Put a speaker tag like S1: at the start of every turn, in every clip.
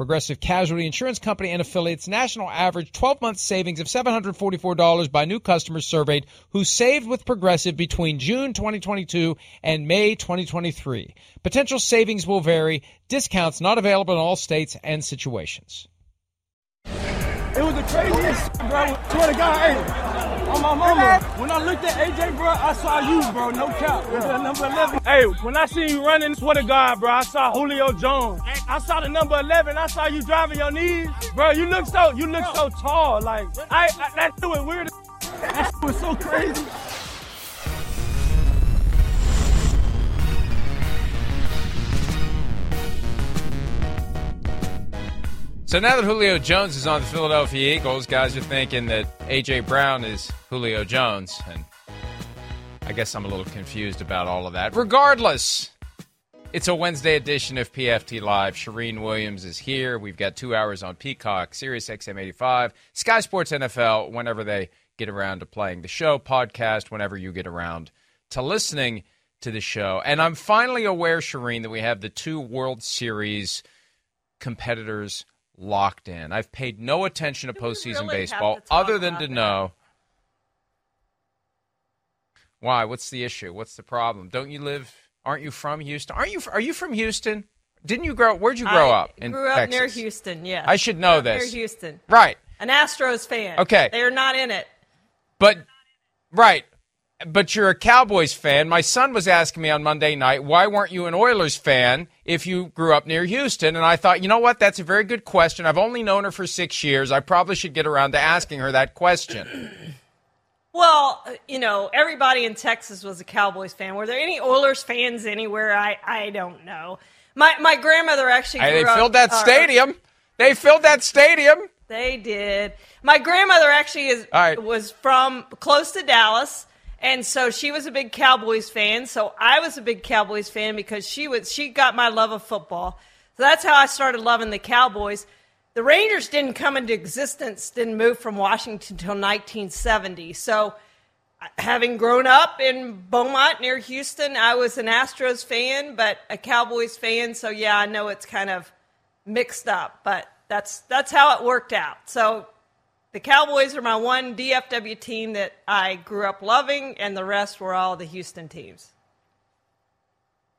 S1: Progressive Casualty Insurance Company and affiliates national average 12 month savings of $744 by new customers surveyed who saved with Progressive between June 2022 and May 2023. Potential savings will vary, discounts not available in all states and situations.
S2: It was the craziest, bro. Swear to God, hey, on my mama. When I looked at AJ, bro, I saw you, bro. No cap. Yeah. Number 11. Hey, when I see you running, swear to God, bro, I saw Julio Jones. I saw the number 11. I saw you driving your knees, bro. You look so, you look so tall. Like, I, I that shit was weird. That shit was so crazy.
S1: So now that Julio Jones is on the Philadelphia Eagles, guys are thinking that A.J. Brown is Julio Jones. And I guess I'm a little confused about all of that. Regardless, it's a Wednesday edition of PFT Live. Charean Williams is here. We've got two hours on Peacock, Sirius XM 85, Sky Sports NFL, whenever they get around to playing the show, podcast, whenever you get around to listening to the show. And I'm finally aware, Charean, that we have the two World Series competitors locked in. I've paid no attention to postseason
S3: really
S1: baseball other than to
S3: that?
S1: know. Why? What's the issue? What's the problem? Don't you live? Aren't you from Houston? Aren't you? Are you from Houston? Didn't you grow? Where'd you grow
S3: I
S1: up? In
S3: grew up
S1: Texas?
S3: near Houston. Yes,
S1: I should know this.
S3: Near Houston,
S1: Right,
S3: an Astros fan.
S1: Okay.
S3: they're not in it.
S1: but right, but you're a Cowboys fan. My son was asking me on Monday night, why weren't you an Oilers fan if you grew up near Houston? And I thought, you know what? That's a very good question. I've only known her for six years. I probably should get around to asking her that question.
S3: Well, you know, everybody in Texas was a Cowboys fan. Were there any Oilers fans anywhere? I, I don't know. My my grandmother actually
S1: they
S3: up-
S1: filled that
S3: uh,
S1: stadium. They filled that stadium.
S3: They did. My grandmother actually is
S1: right.
S3: was from close to Dallas, and so she was a big Cowboys fan. So I was a big Cowboys fan because she was she got my love of football. So that's how I started loving the Cowboys. The Rangers didn't come into existence, didn't move from Washington until 1970. So uh, having grown up in Beaumont near Houston, I was an Astros fan, but a Cowboys fan. So yeah, I know it's kind of mixed up, but that's that's how it worked out. So the Cowboys are my one DFW team that I grew up loving, and the rest were all the Houston teams.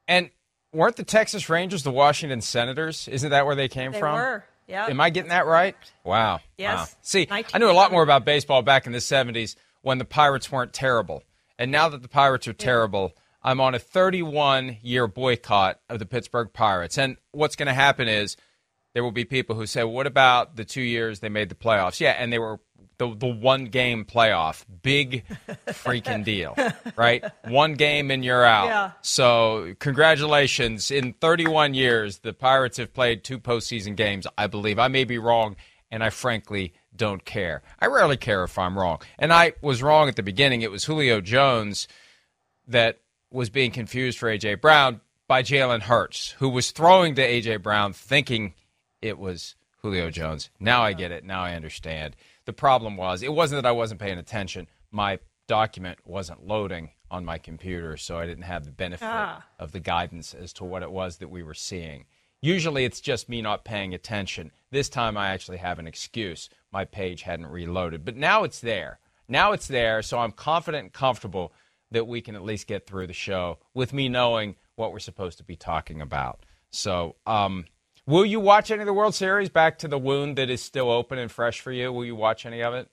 S1: And weren't the Texas Rangers the Washington Senators? Isn't that where they came from?
S3: They
S1: from?
S3: were, yeah.
S1: Am I getting that right? Wow.
S3: Yes.
S1: Wow. See, I knew a lot more about baseball back in the 70s when the Pirates weren't terrible. And now that the Pirates are terrible, I'm on a 31 year boycott of the Pittsburgh Pirates. And what's going to happen is there will be people who say, what about the two years they made the playoffs? Yeah, and they were the, the one game playoff. Big freaking deal, right? One game and you're out.
S3: Yeah.
S1: So, congratulations. In 31 years, the Pirates have played two postseason games, I believe. I may be wrong, and I frankly don't care. I rarely care if I'm wrong. And I was wrong at the beginning. It was Julio Jones that was being confused for A.J. Brown by Jalen Hurts, who was throwing to A.J. Brown thinking it was Julio Jones. Now I get it. Now I understand. The problem was, it wasn't that I wasn't paying attention. My document wasn't loading on my computer, so I didn't have the benefit
S3: Ah.
S1: of the guidance as to what it was that we were seeing. Usually it's just me not paying attention. This time I actually have an excuse. My page hadn't reloaded. But now it's there. Now it's there, so I'm confident and comfortable that we can at least get through the show with me knowing what we're supposed to be talking about. So, um, will you watch any of the World Series? Back to the wound that is still open and fresh for you. Will you watch any of it?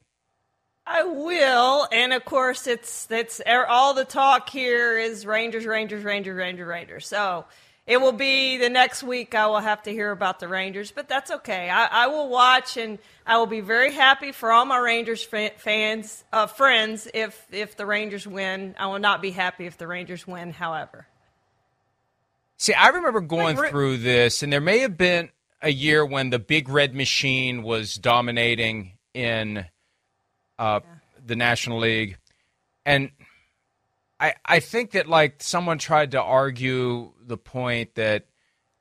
S3: I will, and of course, it's that's all the talk here is Rangers, Rangers, Rangers, Rangers, Rangers. So it will be the next week. I will have to hear about the Rangers, but that's okay. I, I will watch, and I will be very happy for all my Rangers fa- fans, uh, friends. If if the Rangers win, I will not be happy if the Rangers win. However,
S1: See, I remember going
S3: Like,
S1: through this, and there may have been a year when the big red machine was dominating in uh, the National League, and I I think that like someone tried to argue the point that,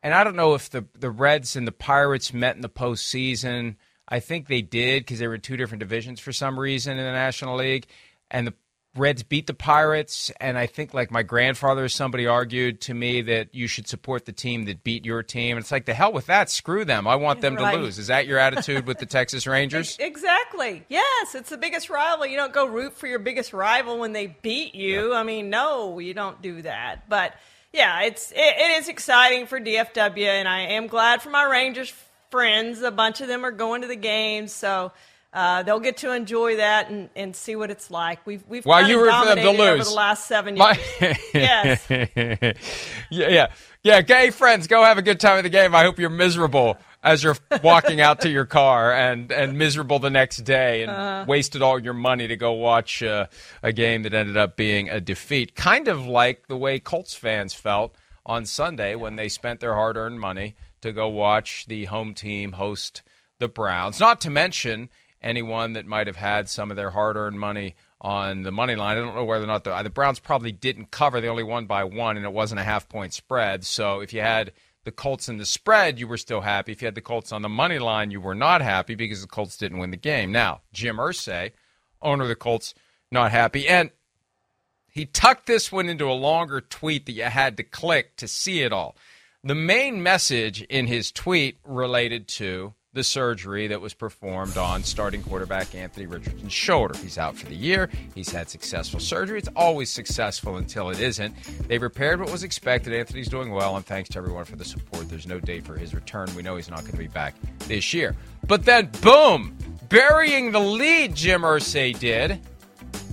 S1: and I don't know if the the Reds and the Pirates met in the postseason. I think they did because they were in two different divisions for some reason in the National League, and the Reds beat the Pirates, and I think like my grandfather or somebody argued to me that you should support the team that beat your team. And it's like the hell with that. Screw them. I want them
S3: Right.
S1: to lose. Is that your attitude with the Texas Rangers?
S3: Exactly. Yes, it's the biggest rival. You don't go root for your biggest rival when they beat you. I mean, no, you don't do that. But yeah, it's it, it is exciting for DFW, and I am glad for my Rangers friends. A bunch of them are going to the games, so. Uh, they'll get to enjoy that and, and see what it's like. We've we've
S1: While you for to
S3: dominated over the last seven years.
S1: My-
S3: yes,
S1: yeah, yeah, yeah. Gay friends, go have a good time at the game. I hope you're miserable as you're walking out to your car and and miserable the next day and wasted all your money to go watch uh, a game that ended up being a defeat. Kind of like the way Colts fans felt on Sunday when they spent their hard-earned money to go watch the home team host the Browns. Not to mention anyone that might have had some of their hard-earned money on the money line. I don't know whether or not the, uh, the Browns probably didn't cover. They only won by one, and it wasn't a half-point spread. So if you had the Colts in the spread, you were still happy. If you had the Colts on the money line, you were not happy because the Colts didn't win the game. Now, Jim Irsay, owner of the Colts, not happy. And he tucked this one into a longer tweet that you had to click to see it all. The main message in his tweet related to the surgery that was performed on starting quarterback Anthony Richardson's shoulder. He's out for the year. He's had successful surgery. It's always successful until it isn't. They repaired what was expected. Anthony's doing well, and thanks to everyone for the support. There's no date for his return. We know he's not going to be back this year. But then, boom, burying the lead, Jim Irsay did.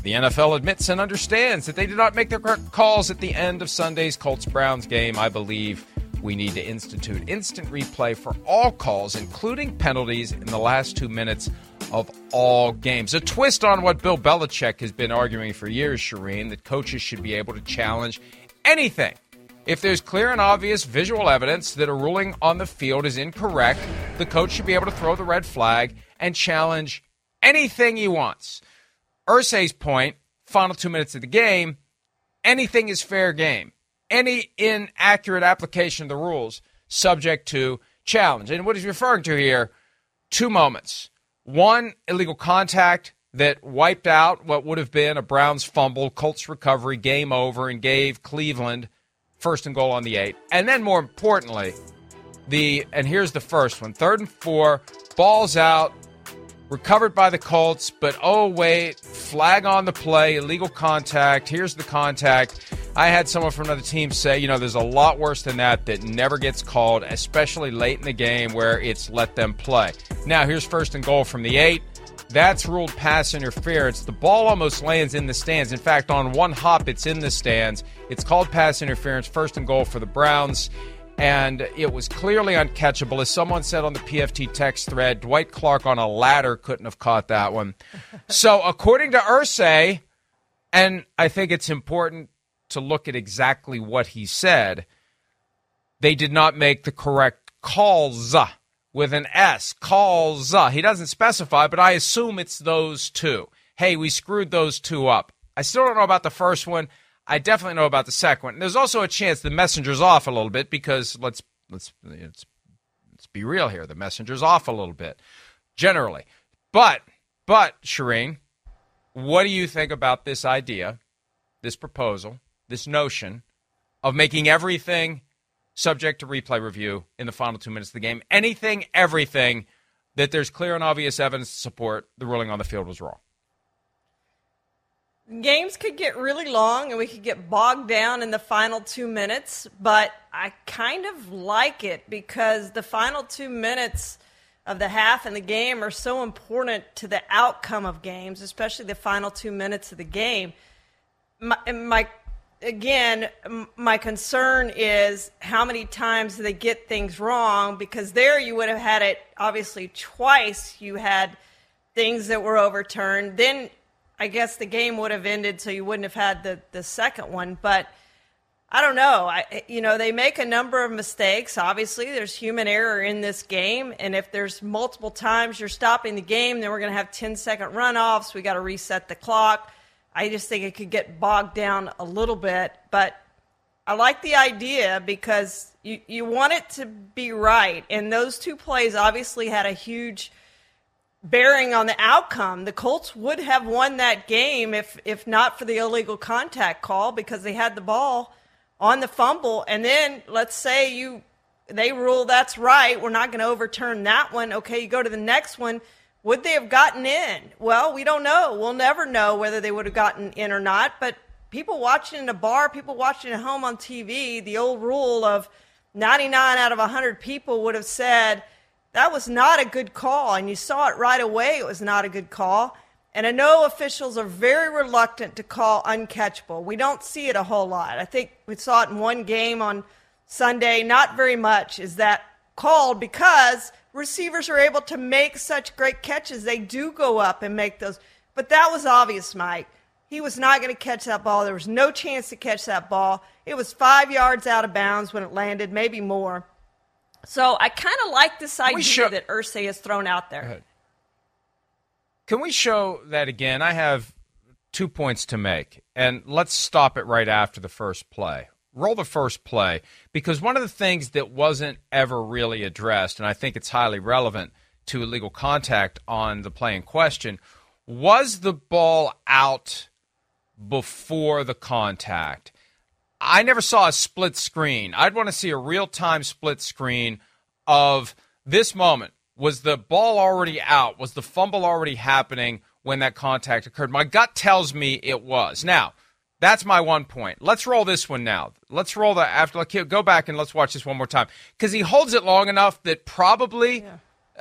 S1: The NFL admits and understands that they did not make their correct calls at the end of Sunday's Colts Browns game. I believe we need to institute instant replay for all calls, including penalties in the last two minutes of all games. A twist on what Bill Belichick has been arguing for years, Charean, that coaches should be able to challenge anything. If there's clear and obvious visual evidence that a ruling on the field is incorrect, the coach should be able to throw the red flag and challenge anything he wants. Irsay's point, final two minutes of the game, anything is fair game. Any inaccurate application of the rules subject to challenge. And what he's referring to here, two moments. One, illegal contact that wiped out what would have been a Browns fumble, Colts recovery, game over, and gave Cleveland first and goal on the eight. And then more importantly, the and here's the first one. Third and four, balls out, recovered by the Colts, but oh wait, flag on the play, illegal contact. Here's the contact. I had someone from another team say, you know, there's a lot worse than that that never gets called, especially late in the game where it's let them play. Now, here's first and goal from the eight. That's ruled pass interference. The ball almost lands in the stands. In fact, on one hop, it's in the stands. It's called pass interference, first and goal for the Browns and it was clearly uncatchable. As someone said on the PFT text thread, Dwight Clark on a ladder couldn't have caught that one. so, according to Irsay, and I think it's important to look at exactly what he said, they did not make the correct calls with an S. Calls. He doesn't specify, but I assume it's those two. Hey, we screwed those two up. I still don't know about the first one. I definitely know about the second one. There's also a chance the messenger's off a little bit because let's let's let's, let's be real here. The messenger's off a little bit generally, but but Charean, What do you think about this idea, this proposal, this notion of making everything subject to replay review in the final two minutes of the game? Anything, everything that there's clear and obvious evidence to support the ruling on the field was wrong.
S3: Games could get really long and we could get bogged down in the final two minutes, but I kind of like it because the final two minutes of the half and the game are so important to the outcome of games, especially the final two minutes of the game. My, my again, my concern is how many times they get things wrong? Because there you would have had it obviously twice. You had things that were overturned. Then I guess the game would have ended, so you wouldn't have had the the second one. But I don't know. I, eh, you know, they make a number of mistakes. Obviously, there's human error in this game, and if there's multiple times you're stopping the game, then we're going to have 10 second runoffs. We got to reset the clock. I just think it could get bogged down a little bit, but I like the idea because you, you want it to be right. And those two plays obviously had a huge bearing on the outcome. The Colts would have won that game if, if not for the illegal contact call because they had the ball on the fumble. And then let's say you they rule that's right. We're not going to overturn that one. Okay, you go to the next one. Would they have gotten in? Well, we don't know. We'll never know whether they would have gotten in or not. But people watching in a bar, people watching at home on TV, the old rule of 99 out of 100 people would have said that was not a good call. And you saw it right away, it was not a good call. And I know officials are very reluctant to call uncatchable. We don't see it a whole lot. I think we saw it in one game on Sunday. Not very much is that called because receivers are able to make such great catches. They do go up and make those. But that was obvious, Mike. He was not going to catch that ball. There was no chance to catch that ball. It was five yards out of bounds when it landed, maybe more. So I kind of like this idea show- that Irsay has thrown out there.
S1: Can we show that again? I have two points to make, and let's stop it right after the first play roll the first play because one of the things that wasn't ever really addressed, and I think it's highly relevant to illegal contact on the play in question, was the ball out before the contact? I never saw a split screen. I'd want to see a real time split screen of this moment. Was the ball already out? Was the fumble already happening when that contact occurred? My gut tells me it was. Now, that's my one point. Let's roll this one now. Let's roll the after. Let's go back and let's watch this one more time because he holds it long enough that probably yeah.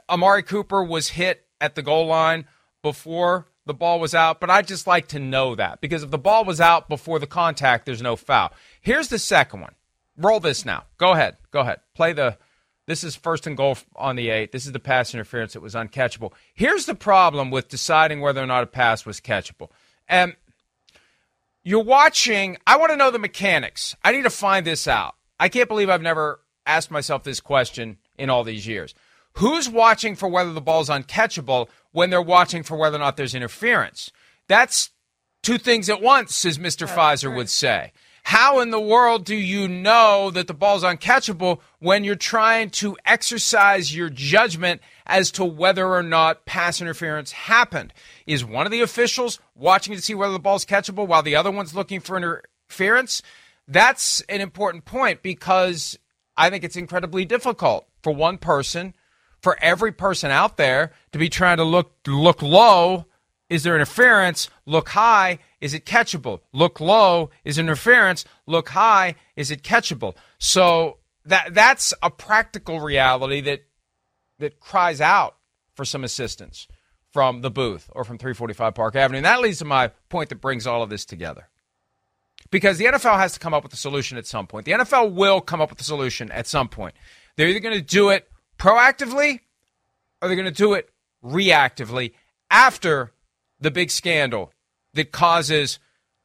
S1: Amari Cooper was hit at the goal line before the ball was out. But I just like to know that because if the ball was out before the contact, there's no foul. Here's the second one. Roll this now. Go ahead. Go ahead. Play the. This is first and goal on the eight. This is the pass interference that was uncatchable. Here's the problem with deciding whether or not a pass was catchable. And you're watching. I want to know the mechanics. I need to find this out. I can't believe I've never asked myself this question in all these years. Who's watching for whether the ball's uncatchable when they're watching for whether or not there's interference? That's two things at once, as Mr. Pfizer would say. How in the world do you know that the ball's uncatchable when you're trying to exercise your judgment as to whether or not pass interference happened? Is one of the officials watching to see whether the ball's catchable while the other one's looking for interference? That's an important point because I think it's incredibly difficult for one person, for every person out there to be trying to look look low is there interference? Look high. Is it catchable? Look low. Is interference? Look high. Is it catchable? So that that's a practical reality that that cries out for some assistance from the booth or from 345 Park Avenue. And that leads to my point that brings all of this together. Because the NFL has to come up with a solution at some point. The NFL will come up with a solution at some point. They're either going to do it proactively or they're going to do it reactively after the big scandal that causes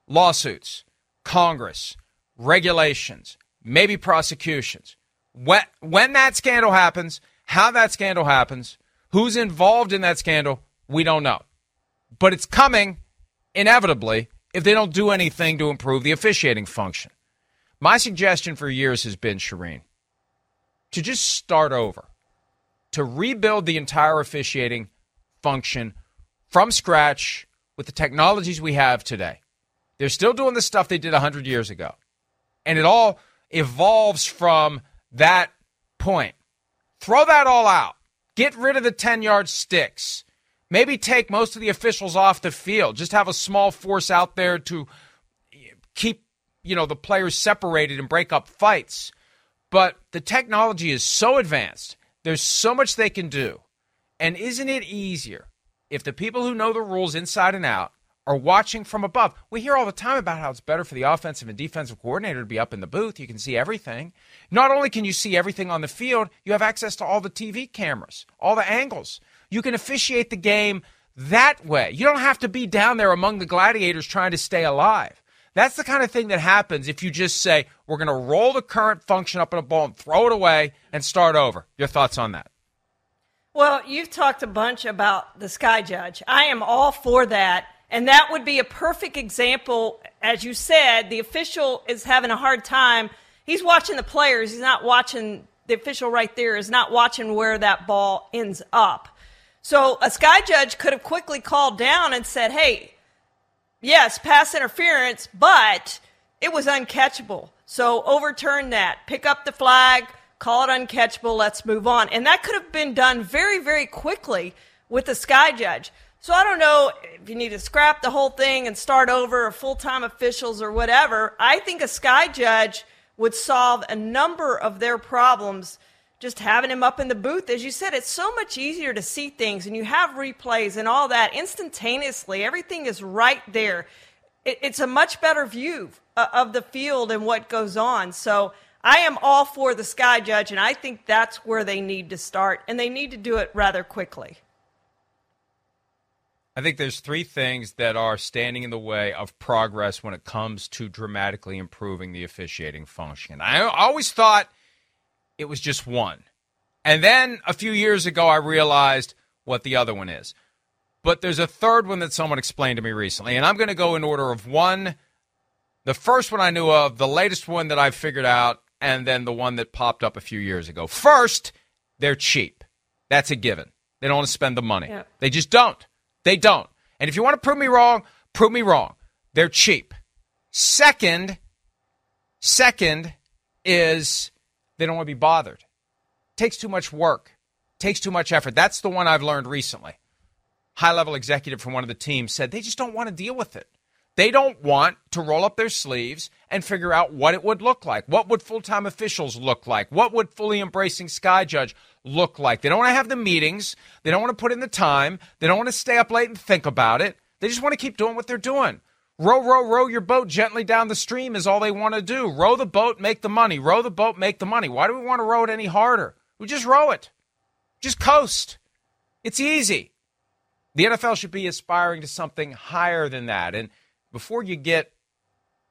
S1: lawsuits, Congress, regulations, maybe prosecutions. When, when that scandal happens, how that scandal happens, who's involved in that scandal, we don't know. But it's coming inevitably if they don't do anything to improve the officiating function. My suggestion for years has been, Charean, to just start over, to rebuild the entire officiating function from scratch with the technologies we have today. They're still doing the stuff they did 100 years ago. And it all evolves from that point. Throw that all out. Get rid of the 10 yard sticks. Maybe take most of the officials off the field. Just have a small force out there to keep, you know, the players separated and break up fights. But the technology is so advanced. There's so much they can do. And isn't it easier if the people who know the rules inside and out are watching from above? We hear all the time about how it's better for the offensive and defensive coordinator to be up in the booth. You can see everything. Not only can you see everything on the field, you have access to all the TV cameras, all the angles. You can officiate the game that way. You don't have to be down there among the gladiators trying to stay alive. That's the kind of thing that happens if you just say, we're going to roll the current function up in a ball and throw it away and start over. Your thoughts on that?
S3: Well, you've talked a bunch about the Sky Judge. I am all for that. And that would be a perfect example. As you said, the official is having a hard time. He's watching the players, he's not watching the official right there, is not watching where that ball ends up. So a sky judge could have quickly called down and said, hey, yes, pass interference, but it was uncatchable. So overturn that, pick up the flag, call it uncatchable, let's move on. And that could have been done very, very quickly with the sky judge. So I don't know if you need to scrap the whole thing and start over or full time officials or whatever. I think a sky judge would solve a number of their problems just having him up in the booth, as you said, it's so much easier to see things and you have replays and all that instantaneously. Everything is right there. It's a much better view of the field and what goes on. So I am all for the Sky Judge, and I think that's where they need to start, and they need to do it rather quickly.
S1: I think there's three things that are standing in the way of progress when it comes to dramatically improving the officiating function. I always thought it was just one. And then a few years ago, I realized what the other one is. But there's a third one that someone explained to me recently, and I'm going to go in order of one. The first one I knew of, the latest one that I figured out, and then the one that popped up a few years ago. First, they're cheap. That's a given. They don't want to spend the money. Yeah. They just don't. They don't. And if you want to prove me wrong, prove me wrong. They're cheap. Second, second is they don't want to be bothered. Takes too much work. Takes too much effort. That's the one I've learned recently. High level executive from one of the teams said they just don't want to deal with it. They don't want to roll up their sleeves and figure out what it would look like. What would full time officials look like? What would fully embracing Sky Judge look like? They don't want to have the meetings. They don't want to put in the time. They don't want to stay up late and think about it. They just want to keep doing what they're doing. Row, row, row your boat gently down the stream is all they want to do. Row the boat, make the money. Row the boat, make the money. Why do we want to row it any harder? We just row it. Just coast. It's easy. The NFL should be aspiring to something higher than that. And before you get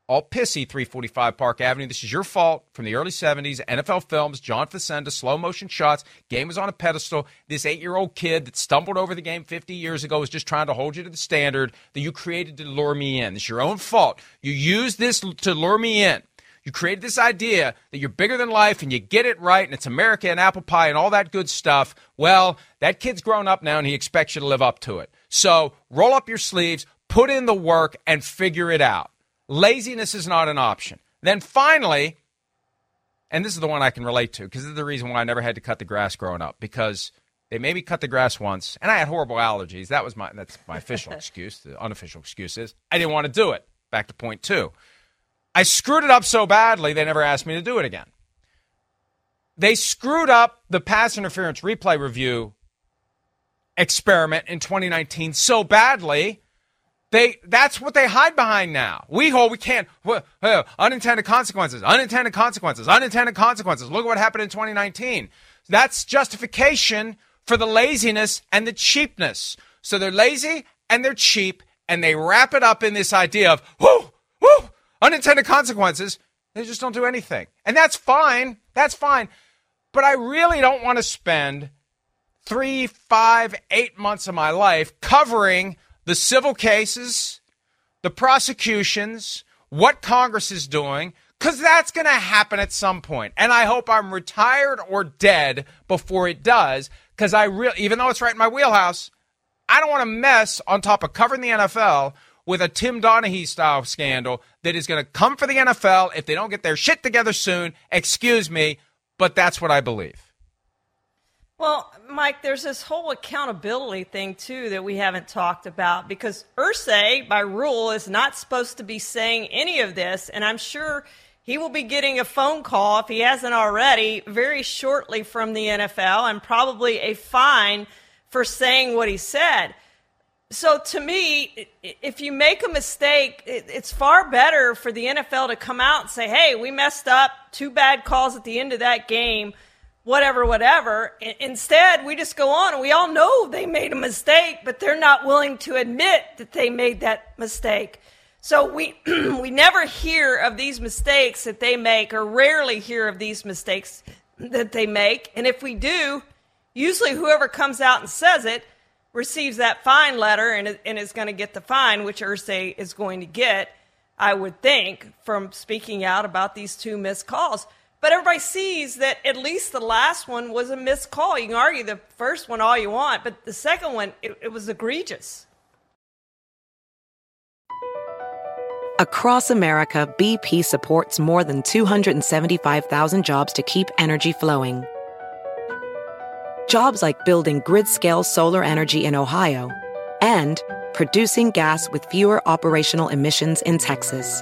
S1: all pissy 345 Park Avenue. This is your fault from the early 70s. NFL films, John Facenda, slow motion shots. Game was on a pedestal. This eight year old kid that stumbled over the game 50 years ago was just trying to hold you to the standard that you created to lure me in. It's your own fault. You used this to lure me in. You created this idea that you're bigger than life and you get it right and it's America and apple pie and all that good stuff. Well, that kid's grown up now and he expects you to live up to it. So roll up your sleeves, put in the work, and figure it out. Laziness is not an option. Then finally, and this is the one I can relate to because this is the reason why I never had to cut the grass growing up because they made me cut the grass once and I had horrible allergies. That was my that's my official excuse. The unofficial excuse is I didn't want to do it. Back to point two. I screwed it up so badly they never asked me to do it again. They screwed up the pass interference replay review experiment in 2019 so badly they that's what they hide behind now. We hold we can't uh, unintended consequences, unintended consequences, unintended consequences. Look at what happened in 2019. That's justification for the laziness and the cheapness. So they're lazy and they're cheap and they wrap it up in this idea of whoo whoo unintended consequences. They just don't do anything. And that's fine. That's fine. But I really don't want to spend three, five, eight months of my life covering the civil cases, the prosecutions, what Congress is doing, because that's going to happen at some point. And I hope I'm retired or dead before it does, because I really, even though it's right in my wheelhouse, I don't want to mess on top of covering the NFL with a Tim Donaghy style scandal that is going to come for the NFL if they don't get their shit together soon. Excuse me, but that's what I believe.
S3: Well, Mike, there's this whole accountability thing too that we haven't talked about because Irsay, by rule, is not supposed to be saying any of this, and I'm sure he will be getting a phone call if he hasn't already very shortly from the NFL and probably a fine for saying what he said. So to me, if you make a mistake, it's far better for the NFL to come out and say, "Hey, we messed up. Two bad calls at the end of that game." Whatever, whatever. Instead, we just go on and we all know they made a mistake, but they're not willing to admit that they made that mistake. So we we never hear of these mistakes that they make, or rarely hear of these mistakes that they make. And if we do, usually whoever comes out and says it receives that fine letter and, and is going to get the fine, which Irsay is going to get, I would think, from speaking out about these two missed calls. But everybody sees that at least the last one was a missed call. You can argue the first one all you want, but the second one, it, it was egregious.
S4: Across America, BP supports more than 275,000 jobs to keep energy flowing. Jobs like building grid scale solar energy in Ohio and producing gas with fewer operational emissions in Texas.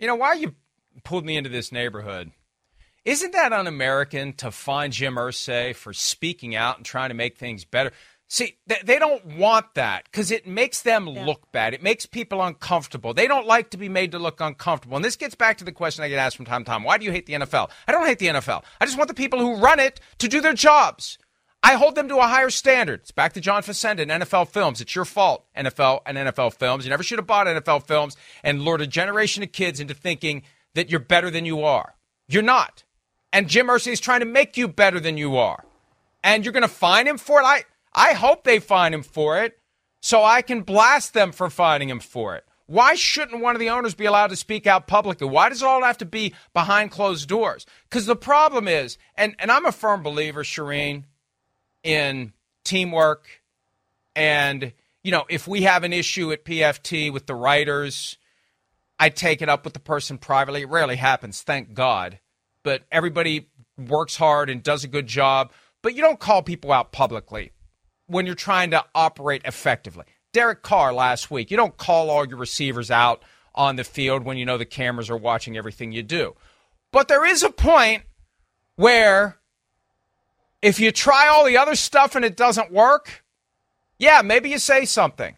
S1: You know, why you pulled me into this neighborhood? Isn't that un American to find Jim Irsay for speaking out and trying to make things better? See, they don't want that because it makes them yeah. look bad. It makes people uncomfortable. They don't like to be made to look uncomfortable. And this gets back to the question I get asked from time to time why do you hate the NFL? I don't hate the NFL. I just want the people who run it to do their jobs. I hold them to a higher standard. It's back to John Facenda and NFL Films. It's your fault, NFL and NFL Films. You never should have bought NFL Films and lured a generation of kids into thinking that you're better than you are. You're not. And Jim Irsay is trying to make you better than you are. And you're going to fine him for it. I, I hope they fine him for it so I can blast them for fining him for it. Why shouldn't one of the owners be allowed to speak out publicly? Why does it all have to be behind closed doors? Because the problem is, and, and I'm a firm believer, Charean, in teamwork. And, you know, if we have an issue at PFT with the writers, I take it up with the person privately. It rarely happens, thank God. But everybody works hard and does a good job. But you don't call people out publicly when you're trying to operate effectively. Derek Carr last week, you don't call all your receivers out on the field when you know the cameras are watching everything you do. But there is a point where if you try all the other stuff and it doesn't work, yeah, maybe you say something.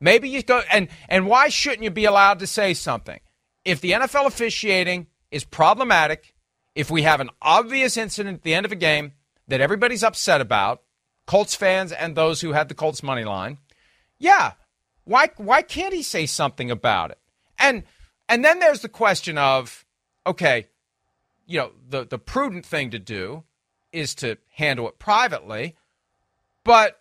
S1: Maybe you go and and why shouldn't you be allowed to say something? If the NFL officiating is problematic, if we have an obvious incident at the end of a game that everybody's upset about, Colts fans and those who had the Colts money line, yeah, why why can't he say something about it? And and then there's the question of okay, you know, the the prudent thing to do is to handle it privately. But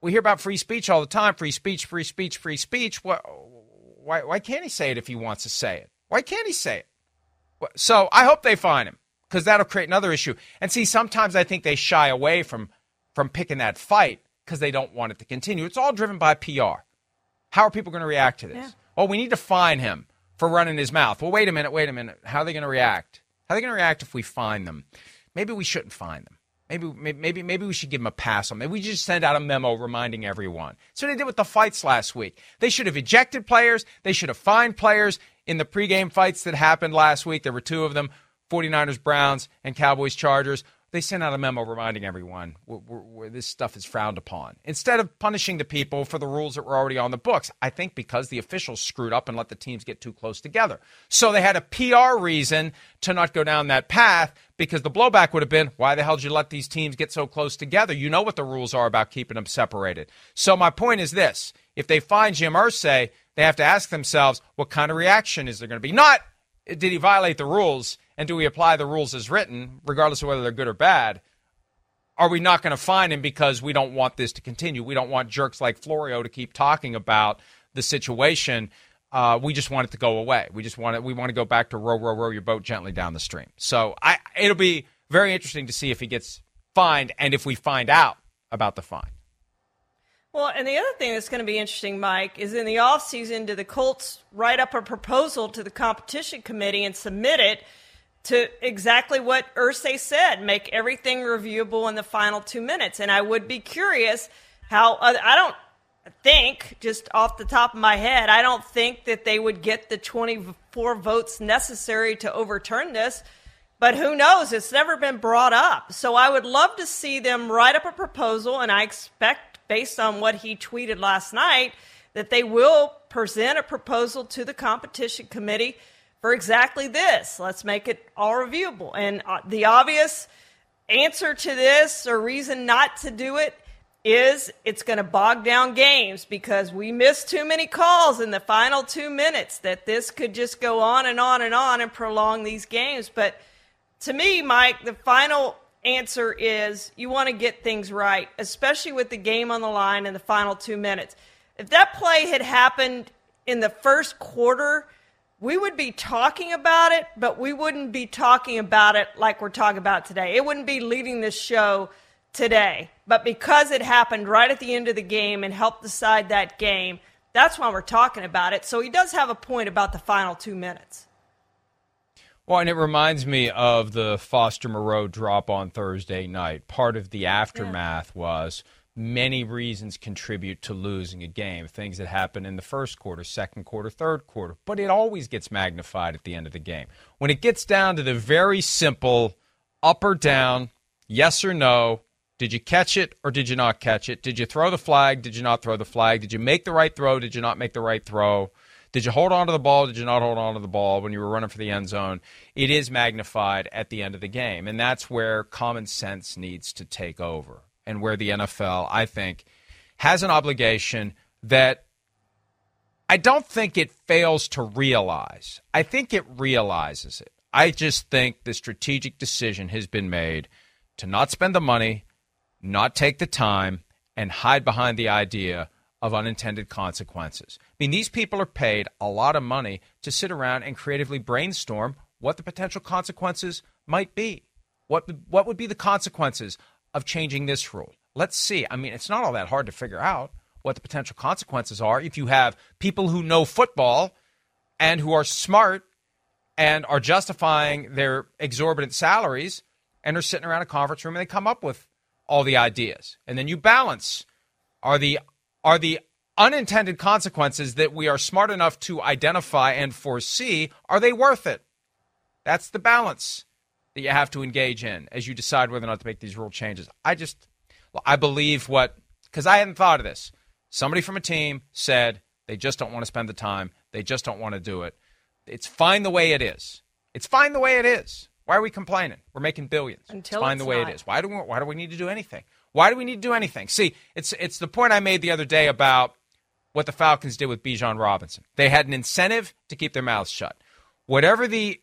S1: we hear about free speech all the time free speech, free speech, free speech. Why, why, why can't he say it if he wants to say it? Why can't he say it? So I hope they find him because that'll create another issue. And see, sometimes I think they shy away from, from picking that fight because they don't want it to continue. It's all driven by PR. How are people going to react to this? Yeah. Oh, we need to fine him for running his mouth. Well, wait a minute, wait a minute. How are they going to react? How are they going to react if we fine them? Maybe we shouldn't find them. Maybe, maybe, maybe we should give them a pass on. Maybe we just send out a memo reminding everyone. So they did with the fights last week. They should have ejected players. They should have fined players in the pregame fights that happened last week. There were two of them 49ers, Browns, and Cowboys, Chargers they sent out a memo reminding everyone where, this stuff is frowned upon. Instead of punishing the people for the rules that were already on the books, I think because the officials screwed up and let the teams get too close together. So they had a PR reason to not go down that path because the blowback would have been, why the hell did you let these teams get so close together? You know what the rules are about keeping them separated. So my point is this if they find Jim Irsay, they have to ask themselves, what kind of reaction is there going to be? Not, did he violate the rules? And do we apply the rules as written, regardless of whether they're good or bad? Are we not going to fine him because we don't want this to continue? We don't want jerks like Florio to keep talking about the situation. Uh, we just want it to go away. We just want it. We want to go back to row, row, row your boat gently down the stream. So I, it'll be very interesting to see if he gets fined and if we find out about the fine.
S3: Well, and the other thing that's going to be interesting, Mike, is in the offseason, do the Colts write up a proposal to the competition committee and submit it to exactly what Irsay said make everything reviewable in the final two minutes. And I would be curious how, I don't think, just off the top of my head, I don't think that they would get the 24 votes necessary to overturn this. But who knows? It's never been brought up. So I would love to see them write up a proposal, and I expect, based on what he tweeted last night, that they will present a proposal to the competition committee for exactly this. Let's make it all reviewable. And uh, the obvious answer to this or reason not to do it is it's going to bog down games because we missed too many calls in the final two minutes that this could just go on and on and on and prolong these games. But to me, Mike, the final answer is you want to get things right, especially with the game on the line in the final two minutes. If that play had happened in the first quarter, we would be talking about it, but we wouldn't be talking about it like we're talking about today. It wouldn't be leading this show today. But because it happened right at the end of the game and helped decide that game, that's why we're talking about it. So he does have a point about the final two minutes.
S1: Well, and it reminds me of the Foster Moreau drop on Thursday night. Part of the aftermath yeah. was many reasons contribute to losing a game. Things that happen in the first quarter, second quarter, third quarter. But it always gets magnified at the end of the game. When it gets down to the very simple up or down, yes or no, did you catch it or did you not catch it? Did you throw the flag? Did you not throw the flag? Did you make the right throw? Did you not make the right throw? Did you hold on to the ball? Did you not hold on to the ball when you were running for the end zone? It is magnified at the end of the game. And that's where common sense needs to take over and where the NFL, I think, has an obligation that I don't think it fails to realize. I think it realizes it. I just think the strategic decision has been made to not spend the money, not take the time, and hide behind the idea of unintended consequences. I mean, these people are paid a lot of money to sit around and creatively brainstorm what the potential consequences might be. What, what would be the consequences of changing this rule. Let's see. I mean, it's not all that hard to figure out what the potential consequences are if you have people who know football and who are smart and are justifying their exorbitant salaries and are sitting around a conference room and they come up with all the ideas. And then you balance are the are the unintended consequences that we are smart enough to identify and foresee are they worth it? That's the balance that you have to engage in as you decide whether or not to make these rule changes. I just, I believe what, because I hadn't thought of this. Somebody from a team said they just don't want to spend the time, they just don't want to do it. It's fine the way it is. It's fine the way it is. Why are we complaining? We're making billions.
S3: Until
S1: it's fine
S3: it's
S1: the way
S3: not.
S1: it is. Why do we, why do we need to do anything? Why do we need to do anything? See, it's it's the point I made the other day about what the Falcons did with Bijan Robinson. They had an incentive to keep their mouths shut. Whatever the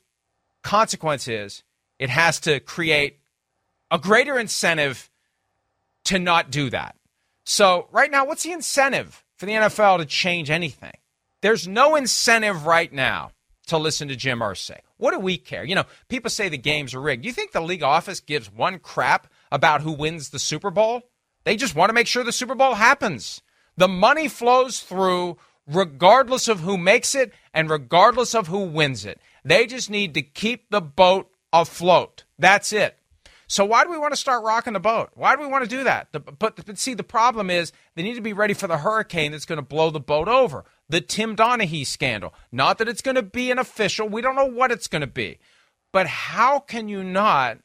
S1: consequence is, it has to create a greater incentive to not do that. So, right now, what's the incentive for the NFL to change anything? There's no incentive right now to listen to Jim Irsay. What do we care? You know, people say the games are rigged. Do you think the league office gives one crap about who wins the Super Bowl? They just want to make sure the Super Bowl happens. The money flows through regardless of who makes it and regardless of who wins it. They just need to keep the boat afloat. That's it. So why do we want to start rocking the boat? Why do we want to do that? The, but, but see, the problem is they need to be ready for the hurricane that's going to blow the boat over. The Tim Donaghy scandal. Not that it's going to be an official. We don't know what it's going to be. But how can you not,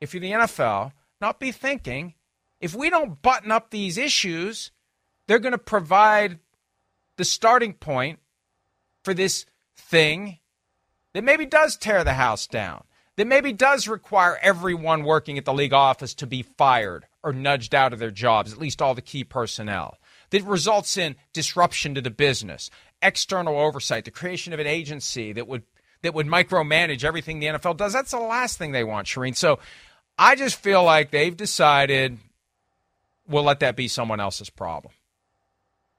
S1: if you're the NFL, not be thinking, if we don't button up these issues, they're going to provide the starting point for this thing that maybe does tear the house down, that maybe does require everyone working at the league office to be fired or nudged out of their jobs, at least all the key personnel, that results in disruption to the business, external oversight, the creation of an agency that would that would micromanage everything the NFL does. That's the last thing they want, Charean. So I just feel like they've decided we'll let that be someone else's problem.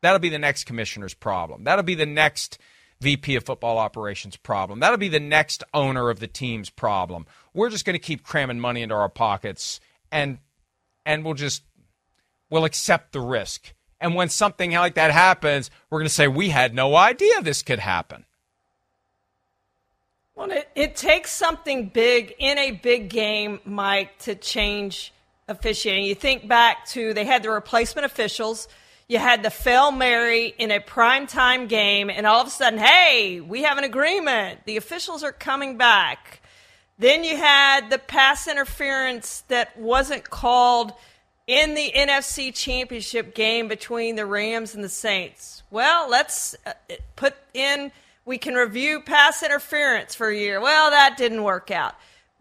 S1: That'll be the next commissioner's problem. That'll be the next VP of football operations problem. That'll be the next owner of the team's problem. We're just going to keep cramming money into our pockets and and we'll just we'll accept the risk. And when something like that happens, we're going to say we had no idea this could happen.
S3: Well, it, it takes something big in a big game, Mike, to change officiating. You think back to they had the replacement officials you had the fail Mary in a primetime game, and all of a sudden, hey, we have an agreement. The officials are coming back. Then you had the pass interference that wasn't called in the NFC Championship game between the Rams and the Saints. Well, let's uh, put in, we can review pass interference for a year. Well, that didn't work out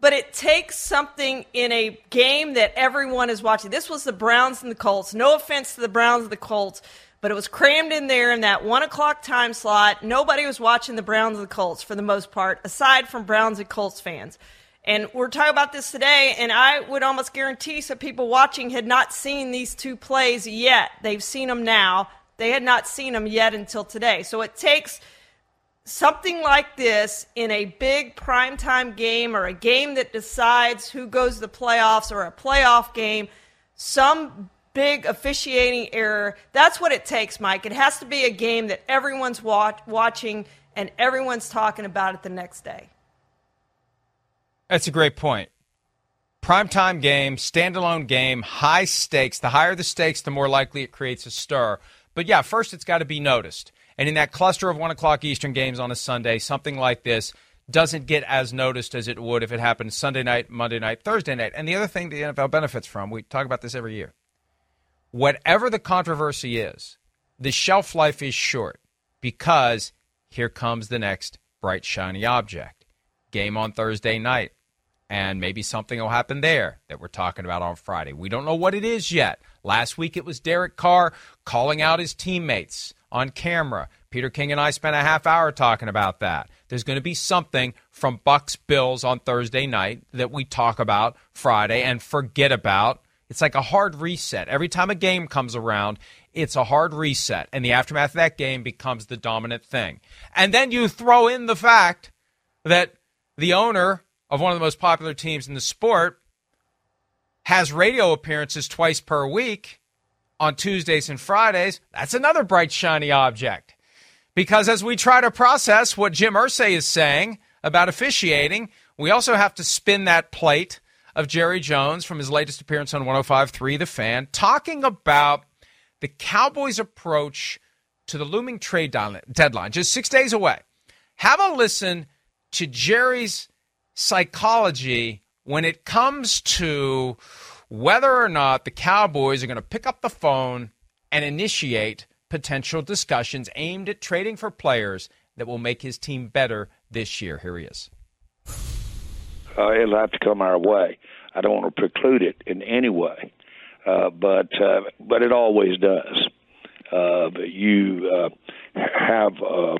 S3: but it takes something in a game that everyone is watching. This was the Browns and the Colts. No offense to the Browns and the Colts, but it was crammed in there in that one o'clock time slot. Nobody was watching the Browns and the Colts for the most part, aside from Browns and Colts fans. And we're talking about this today, and I would almost guarantee some people watching had not seen these two plays yet. They've seen them now. They had not seen them yet until today. So it takes – something like this in a big primetime game or a game that decides who goes to the playoffs or a playoff game, some big officiating error. That's what it takes, Mike. It has to be a game that everyone's watch- watching and everyone's talking about it the next day.
S1: That's a great point. Primetime game, standalone game, high stakes. The higher the stakes, the more likely it creates a stir. But yeah, first it's got to be noticed. And in that cluster of one o'clock Eastern games on a Sunday, something like this doesn't get as noticed as it would if it happened Sunday night, Monday night, Thursday night. And the other thing the NFL benefits from, we talk about this every year. Whatever the controversy is, the shelf life is short because here comes the next bright, shiny object. Game on Thursday night. And maybe something will happen there that we're talking about on Friday. We don't know what it is yet. Last week it was Derek Carr calling out his teammates on camera. Peter King and I spent a half hour talking about that. There's going to be something from Bucs Bills on Thursday night that we talk about Friday and forget about. It's like a hard reset. Every time a game comes around, it's a hard reset, and the aftermath of that game becomes the dominant thing. And then you throw in the fact that the owner of one of the most popular teams in the sport has radio appearances twice per week on Tuesdays and Fridays, that's another bright, shiny object. Because as we try to process what Jim Irsay is saying about officiating, we also have to spin that plate of Jerry Jones from his latest appearance on 105.3 The Fan, talking about the Cowboys' approach to the looming trade deadline, just six days away. Have a listen to Jerry's psychology when it comes to whether or not the Cowboys are going to pick up the phone and initiate potential discussions aimed at trading for players that will make his team better this year. Here he is.
S5: Uh, it'll have to come our way. I don't want to preclude it in any way, uh, but uh, but it always does. Uh, you uh, have uh,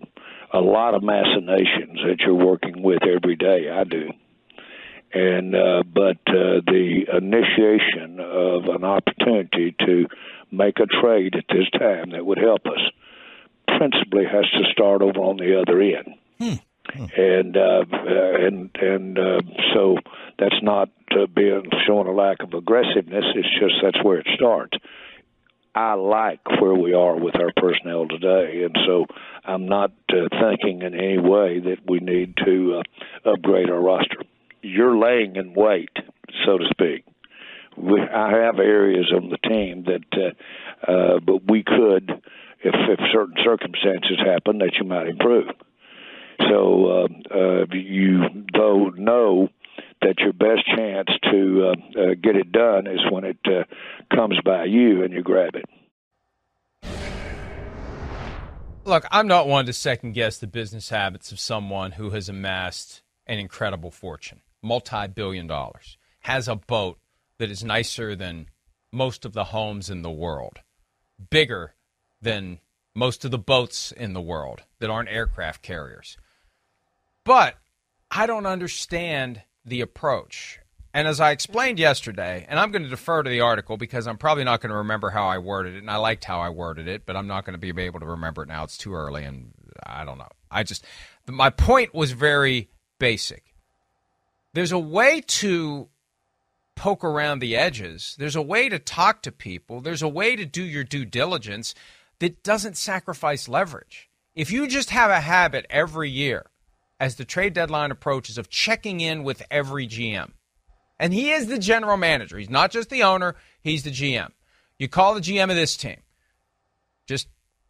S5: a lot of machinations that you're working with every day. I do, and uh, but uh, the initiation of an opportunity to make a trade at this time that would help us principally has to start over on the other end. Hmm. Hmm. And uh, and and uh, so that's not uh, being showing a lack of aggressiveness. It's just that's where it starts. I like where we are with our personnel today, and so I'm not uh, thinking in any way that we need to uh, upgrade our roster you're laying in wait so to speak. We, I have areas on the team that, uh, uh, but we could, if if certain circumstances happen, that you might improve. So uh, uh, you though know that your best chance to uh, uh, get it done is when it uh, comes by you and you grab it.
S1: Look, I'm not one to second guess the business habits of someone who has amassed an incredible fortune, multi billion dollars, has a boat that is nicer than most of the homes in the world, bigger than most of the boats in the world that aren't aircraft carriers. But I don't understand the approach. And as I explained yesterday, and I'm going to defer to the article because I'm probably not going to remember how I worded it, and I liked how I worded it, but I'm not going to be able to remember it now. It's too early, and I don't know. I just, my point was very basic. There's a way to poke around the edges, there's a way to talk to people, there's a way to do your due diligence that doesn't sacrifice leverage. If you just have a habit every year as the trade deadline approaches of checking in with every GM, and he is the general manager. He's not just the owner, he's the GM. You call the GM of this team. Just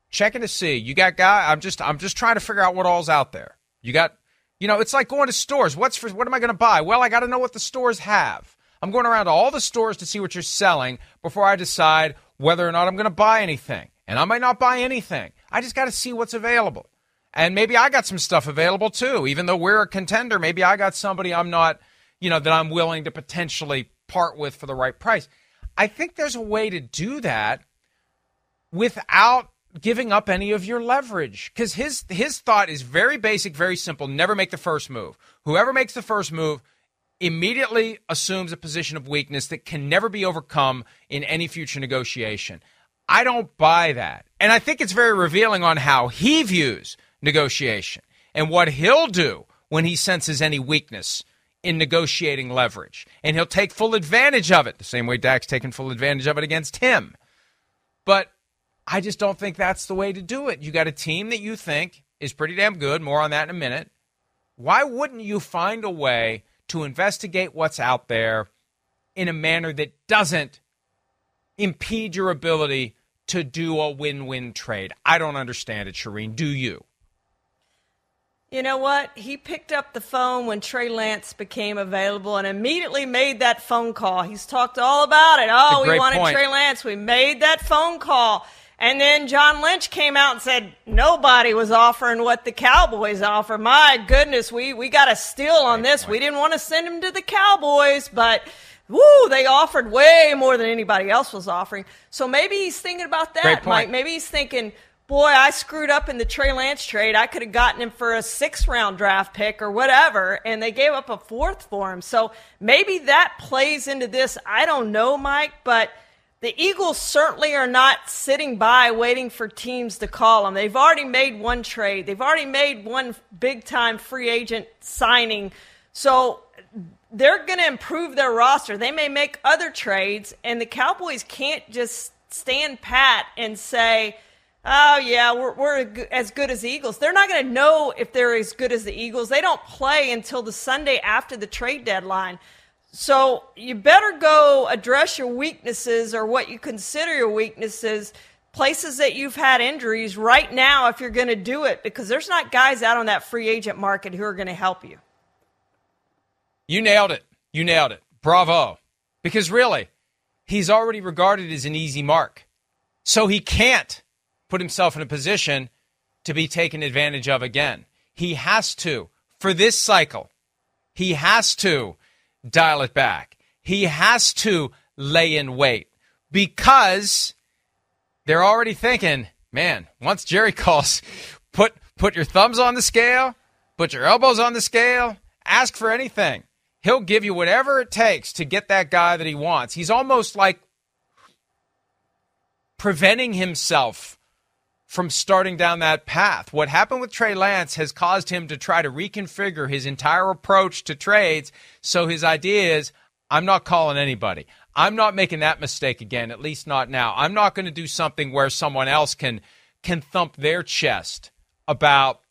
S1: checking to see. You got guy I'm just I'm just trying to figure out what all's out there. You got you know, it's like going to stores. What's for what am I going to buy? Well, I got to know what the stores have. I'm going around to all the stores to see what you're selling before I decide whether or not I'm going to buy anything. And I might not buy anything. I just got to see what's available. And maybe I got some stuff available too. Even though we're a contender, maybe I got somebody I'm not you know, that I'm willing to potentially part with for the right price. I think there's a way to do that without giving up any of your leverage. Because his his thought is very basic very simple. Never make the first move. Whoever makes the first move immediately assumes a position of weakness that can never be overcome in any future negotiation. I don't buy that. And i think it's very revealing on how he views negotiation and what he'll do when he senses any weakness in negotiating leverage. And he'll take full advantage of it, the same way Dak's taken full advantage of it against him. But I just don't think that's the way to do it. You got a team that you think is pretty damn good. More on that in a minute. Why wouldn't you find a way to investigate what's out there in a manner that doesn't impede your ability to do a win win trade? I don't understand it, Charean. Do you?
S3: You know what? He picked up the phone when Trey Lance became available and immediately made that phone call. He's talked all about it. Oh, we wanted point. Trey Lance. We made that phone call. And then John Lynch came out and said nobody was offering what the Cowboys offer. My goodness, we, we got a steal on Great this. Point. We didn't want to send him to the Cowboys, but woo, they offered way more than anybody else was offering. So maybe he's thinking about that, Mike. Maybe he's thinking, boy, I screwed up in the Trey Lance trade. I could have gotten him for a six round draft pick or whatever, and they gave up a fourth for him. So maybe that plays into this. I don't know, Mike, but the Eagles certainly are not sitting by waiting for teams to call them. They've already made one trade, they've already made one big time free agent signing. So they're going to improve their roster. They may make other trades, and the Cowboys can't just stand pat and say, oh yeah, we're, we're as good as the Eagles. They're not going to know if they're as good as the Eagles. They don't play until the Sunday after the trade deadline. So you better go address your weaknesses or what you consider your weaknesses, places that you've had injuries right now if you're going to do it, because there's not guys out on that free agent market who are going to help you.
S1: You nailed it. You nailed it. Bravo. Because really, he's already regarded as an easy mark. So he can't put himself in a position to be taken advantage of again. He has to, for this cycle, he has to dial it back. He has to lay in wait because they're already thinking, man, once Jerry calls, put put your thumbs on the scale, put your elbows on the scale, ask for anything. He'll give you whatever it takes to get that guy that he wants. He's almost like preventing himself from starting down that path. What happened with Trey Lance has caused him to try to reconfigure his entire approach to trades. So his idea is I'm not calling anybody. I'm not making that mistake again, at least not now. I'm not going to do something where someone else can can thump their chest about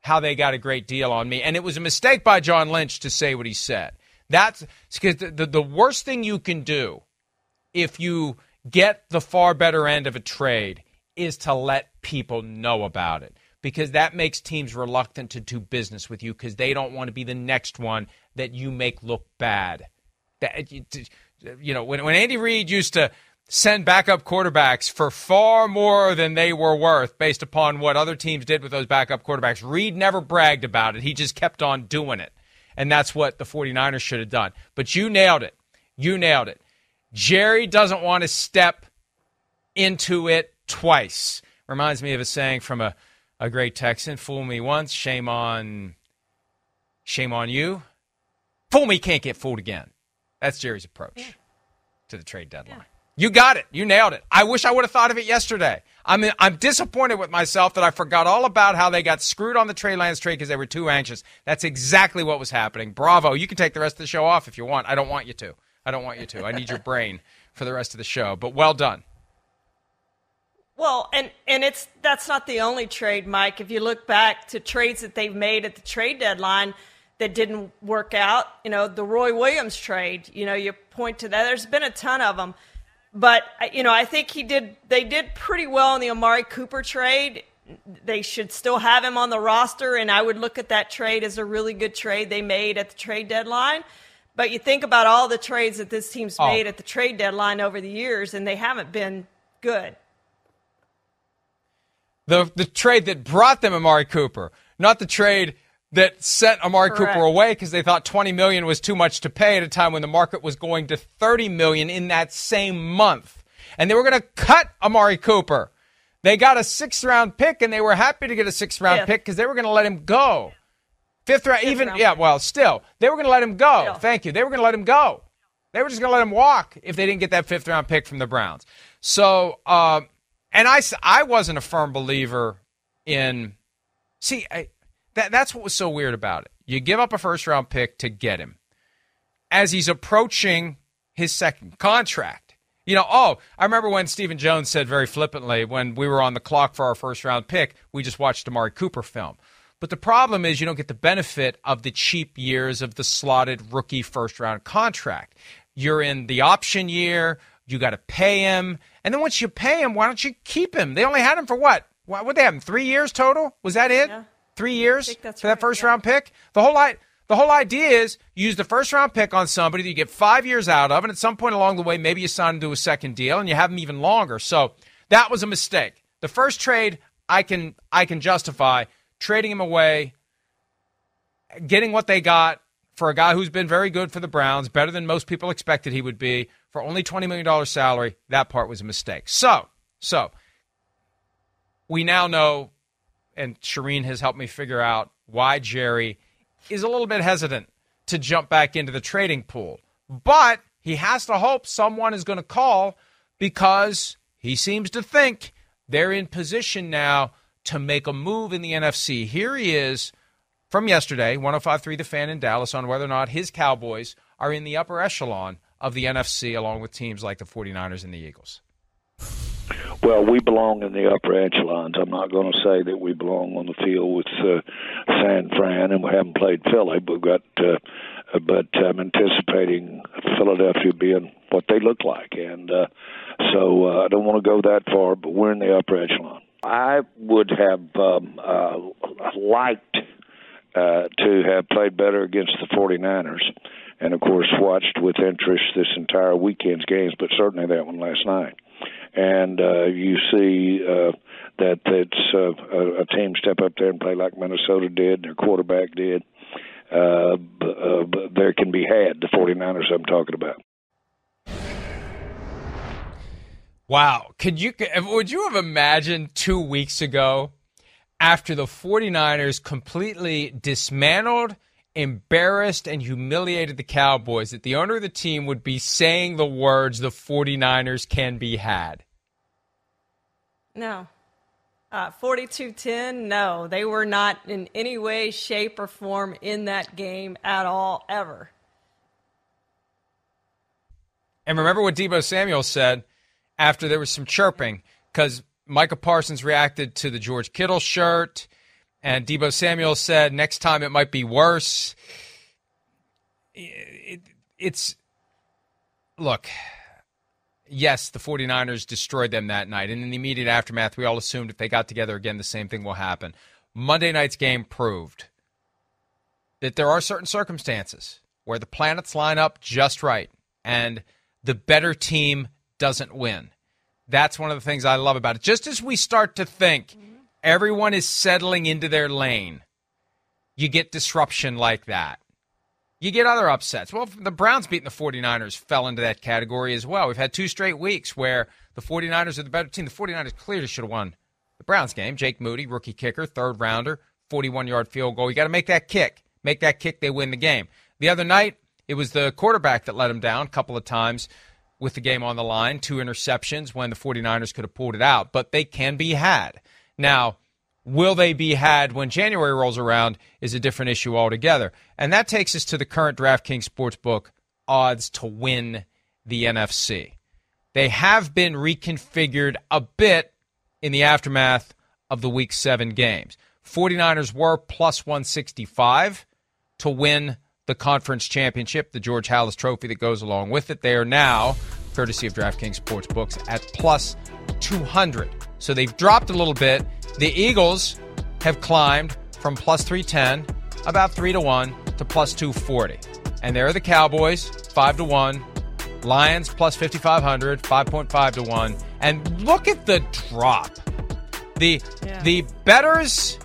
S1: how they got a great deal on me. And it was a mistake by John Lynch to say what he said. That's because the, the, the worst thing you can do if you get the far better end of a trade is to let people know about it because that makes teams reluctant to do business with you because they don't want to be the next one that you make look bad. That you know when when Andy Reid used to send backup quarterbacks for far more than they were worth based upon what other teams did with those backup quarterbacks. Reid never bragged about it. He just kept on doing it. And that's what the 49ers should have done. But you nailed it. You nailed it. Jerry doesn't want to step into it twice. Reminds me of a saying from a, a great Texan fool me once, shame on shame on you. Fool me can't get fooled again. That's Jerry's approach yeah. to the trade deadline. Yeah. You got it. You nailed it. I wish I would have thought of it yesterday. I'm I'm disappointed with myself that I forgot all about how they got screwed on the Trey Lance trade because they were too anxious. That's exactly what was happening. Bravo. You can take the rest of the show off if you want. I don't want you to. I don't want you to. I need your brain for the rest of the show. But well done.
S3: Well, and and it's that's not the only trade, Mike. If you look back to trades that they've made at the trade deadline that didn't work out, you know, the Roy Williams trade, you know, you point to that. There's been a ton of them. But you know, I think he did. They did pretty well in the Amari Cooper trade. They should still have him on the roster, and I would look at that trade as a really good trade they made at the trade deadline. But you think about all the trades that this team's oh. made at the trade deadline over the years, and they haven't been good.
S1: The the trade that brought them Amari Cooper, not the trade that sent Amari Correct. Cooper away because they thought 20 million was too much to pay at a time when the market was going to 30 million in that same month. And they were going to cut Amari Cooper. They got a sixth round pick and they were happy to get a sixth round Fifth. pick because they were going to let him go. Fifth round, Fifth even, round yeah, well, still, they were going to let him go. Still. Thank you. They were going to let him go. They were just going to let him walk if they didn't get that fifth round pick from the Browns. So, um, and I, I wasn't a firm believer in, see, I, that, that's what was so weird about it. You give up a first round pick to get him. As he's approaching his second contract, you know, oh, I remember when Stephen Jones said very flippantly when we were on the clock for our first round pick, we just watched Amari Cooper film. But the problem is you don't get the benefit of the cheap years of the slotted rookie first round contract. You're in the option year, you got to pay him. And then once you pay him, why don't you keep him? They only had him for what? What would they have him? Three years total? Was that it? Yeah three years for that right, first yeah. round pick. The whole the whole idea is use the first round pick on somebody that you get five years out of, and at some point along the way, maybe you sign them to a second deal and you have them even longer. So that was a mistake. The first trade I can I can justify trading him away, getting what they got for a guy who's been very good for the Browns, better than most people expected he would be, for only $20 million salary. That part was a mistake. So, so we now know and Charean has helped me figure out why Jerry is a little bit hesitant to jump back into the trading pool. But he has to hope someone is going to call because he seems to think they're in position now to make a move in the NFC. Here he is from yesterday, 1053 The Fan in Dallas, on whether or not his Cowboys are in the upper echelon of the NFC along with teams like the 49ers and the Eagles.
S5: Well, we belong in the upper echelons. I'm not going to say that we belong on the field with uh, San Fran, and we haven't played Philly, but we've got. Uh, but I'm anticipating Philadelphia being what they look like, and uh, so uh, I don't want to go that far, but we're in the upper echelon. I would have um, uh, liked uh, to have played better against the 49ers, and of course watched with interest this entire weekend's games, but certainly that one last night and uh, you see uh, that it's uh, a, a team step up there and play like Minnesota did, their quarterback did. Uh, uh, there can be had the 49ers I'm talking about.
S1: Wow. Could you could, would you have imagined 2 weeks ago after the 49ers completely dismantled embarrassed and humiliated the Cowboys that the owner of the team would be saying the words the 49ers can be had?
S3: No. Uh, 42-10, no. They were not in any way, shape, or form in that game at all, ever.
S1: And remember what Deebo Samuel said after there was some chirping because Micah Parsons reacted to the George Kittle shirt – and Deebo Samuel said next time it might be worse. it, it's look, yes, the 49ers destroyed them that night. And in the immediate aftermath, we all assumed if they got together again, the same thing will happen. Monday night's game proved that there are certain circumstances where the planets line up just right and the better team doesn't win. That's one of the things I love about it. Just as we start to think everyone is settling into their lane, you get disruption like that. You get other upsets. Well, the Browns beating the 49ers fell into that category as well. We've had two straight weeks where the 49ers are the better team. The 49ers clearly should have won the Browns game. Jake Moody, rookie kicker, third rounder, 41 yard field goal. You got to make that kick. Make that kick, they win the game. The other night, it was the quarterback that let him down a couple of times with the game on the line, two interceptions when the 49ers could have pulled it out, but they can be had. Now, will they be had when January rolls around is a different issue altogether. And that takes us to the current DraftKings Sportsbook odds to win the NFC. They have been reconfigured a bit in the aftermath of the week 7 games. 49ers were plus 165 to win the conference championship, the George Halas Trophy that goes along with it. They are now, courtesy of DraftKings Sportsbooks, at plus 200. So they've dropped a little bit. The Eagles have climbed from plus 310, about 3 to 1, to plus 240. And there are the Cowboys, 5 to 1. Lions plus 5,500, 5.5 to 1. And look at the drop. The, yeah. the betters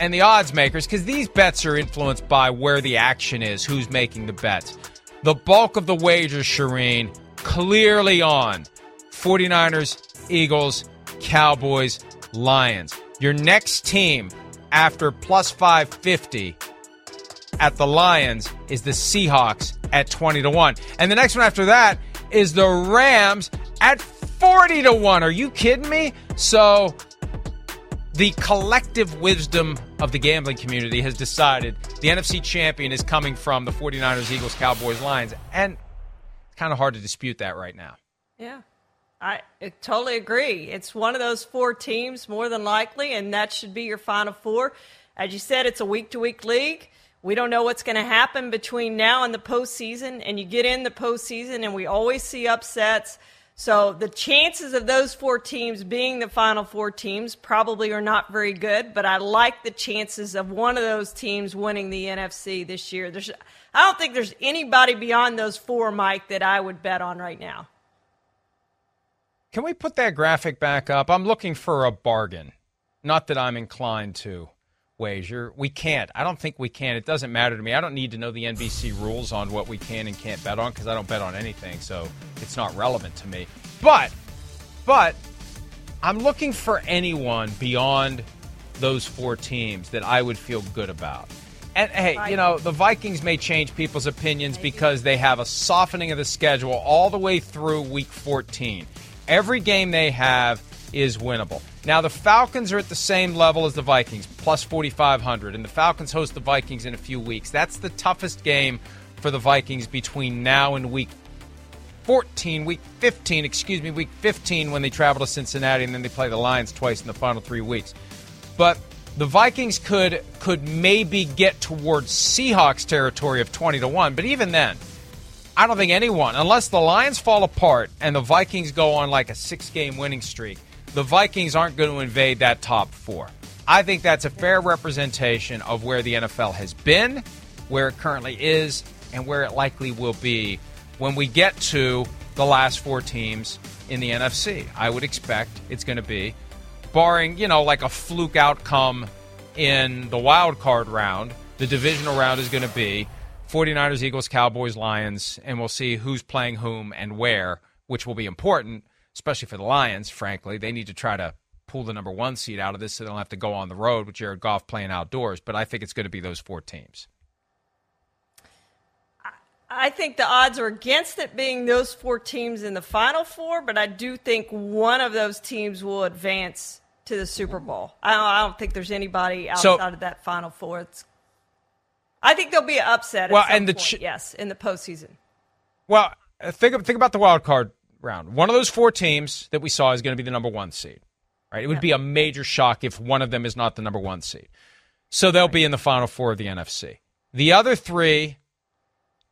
S1: and the odds makers, because these bets are influenced by where the action is, who's making the bets. The bulk of the wagers, Charean, clearly on 49ers, Eagles, Cowboys, Lions. Your next team after plus 550 at the Lions is the Seahawks at 20 to 1. And the next one after that is the Rams at 40 to 1. Are you kidding me? So the collective wisdom of the gambling community has decided the NFC champion is coming from the 49ers, Eagles, Cowboys, Lions. And it's kind of hard to dispute that right now.
S3: Yeah. I totally agree. It's one of those four teams, more than likely, and that should be your final four. As you said, it's a week to week league. We don't know what's going to happen between now and the postseason, and you get in the postseason, and we always see upsets. So the chances of those four teams being the final four teams probably are not very good, but I like the chances of one of those teams winning the NFC this year. There's, I don't think there's anybody beyond those four, Mike, that I would bet on right now.
S1: Can we put that graphic back up? I'm looking for a bargain. Not that I'm inclined to wager. We can't. I don't think we can. It doesn't matter to me. I don't need to know the NBC rules on what we can and can't bet on because I don't bet on anything, so it's not relevant to me. But, but, I'm looking for anyone beyond those four teams that I would feel good about. And hey, you know, the Vikings may change people's opinions because they have a softening of the schedule all the way through week 14. Every game they have is winnable. Now, the Falcons are at the same level as the Vikings, plus 4,500, and the Falcons host the Vikings in a few weeks. That's the toughest game for the Vikings between now and week 14, week 15, excuse me, week 15 when they travel to Cincinnati and then they play the Lions twice in the final three weeks. But the Vikings could could maybe get towards Seahawks territory of 20 to 1, but even then, I don't think anyone, unless the Lions fall apart and the Vikings go on like a six game winning streak, the Vikings aren't going to invade that top four. I think that's a fair representation of where the NFL has been, where it currently is, and where it likely will be when we get to the last four teams in the NFC. I would expect it's going to be, barring, you know, like a fluke outcome in the wild card round, the divisional round is going to be 49ers, Eagles, Cowboys, Lions, and we'll see who's playing whom and where, which will be important, especially for the Lions, frankly. They need to try to pull the number one seed out of this so they don't have to go on the road with Jared Goff playing outdoors. But I think it's going to be those four teams.
S3: I think the odds are against it being those four teams in the final four, but I do think one of those teams will advance to the Super Bowl. I don't, I don't think there's anybody outside so, of that final four. It's I think there'll be an upset. Well, and the ch- yes, in the postseason.
S1: Well, uh, think think about the wild card round. One of those four teams that we saw is going to be the number one seed. Right? It would yeah. be a major shock if one of them is not the number one seed. So they'll right. be in the final four of the NFC. The other three,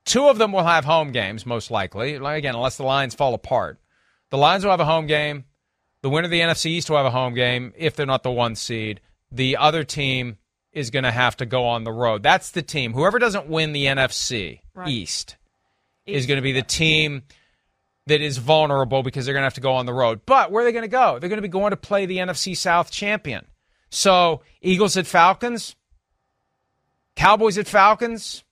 S1: Two of them will have home games, most likely. Again, unless the Lions fall apart. The Lions will have a home game. The winner of the NFC East will have a home game if they're not the one seed. The other team is going to have to go on the road. That's the team. Whoever doesn't win the NFC right. East, East is going to be the team that is vulnerable because they're going to have to go on the road. But where are they going to go? They're going to be going to play the NFC South champion. So Eagles at Falcons, Cowboys at Falcons,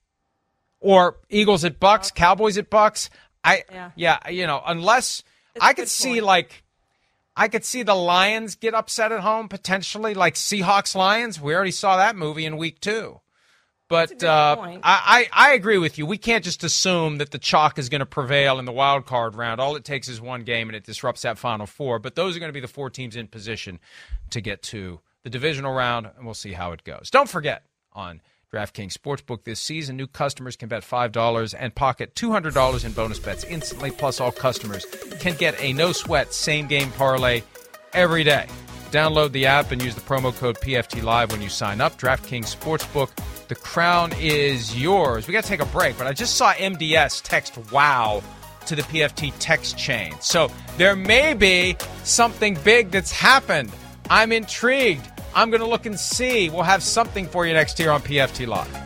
S1: or Eagles at Bucs, Cowboys at Bucs. I yeah, yeah you know, unless it's I could see point. like I could see the Lions get upset at home potentially, like Seahawks Lions. We already saw that movie in week two. But uh, I, I, I agree with you. We can't just assume that the chalk is going to prevail in the wild card round. All it takes is one game, and it disrupts that final four. But those are going to be the four teams in position to get to the divisional round, and we'll see how it goes. Don't forget on DraftKings Sportsbook this season, new customers can bet $5 and pocket $200 in bonus bets instantly. Plus, all customers can get a no sweat same game parlay every day. Download the app and use the promo code PFT Live when you sign up. DraftKings Sportsbook, the crown is yours. We got to take a break, but I just saw MDS text wow to the PFT text chain. So there may be something big that's happened. I'm intrigued. I'm going to look and see. We'll have something for you next year on PFT Live.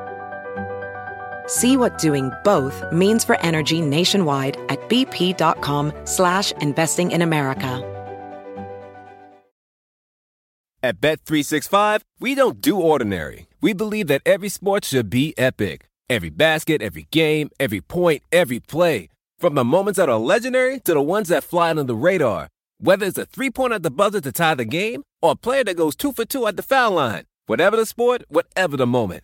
S4: See what doing both means for energy nationwide at bp.com slash investing in America.
S6: At Bet365, we don't do ordinary. We believe that every sport should be epic. Every basket, every game, every point, every play. From the moments that are legendary to the ones that fly under the radar. Whether it's a three-pointer at the buzzer to tie the game or a player that goes two for two at the foul line. Whatever the sport, whatever the moment.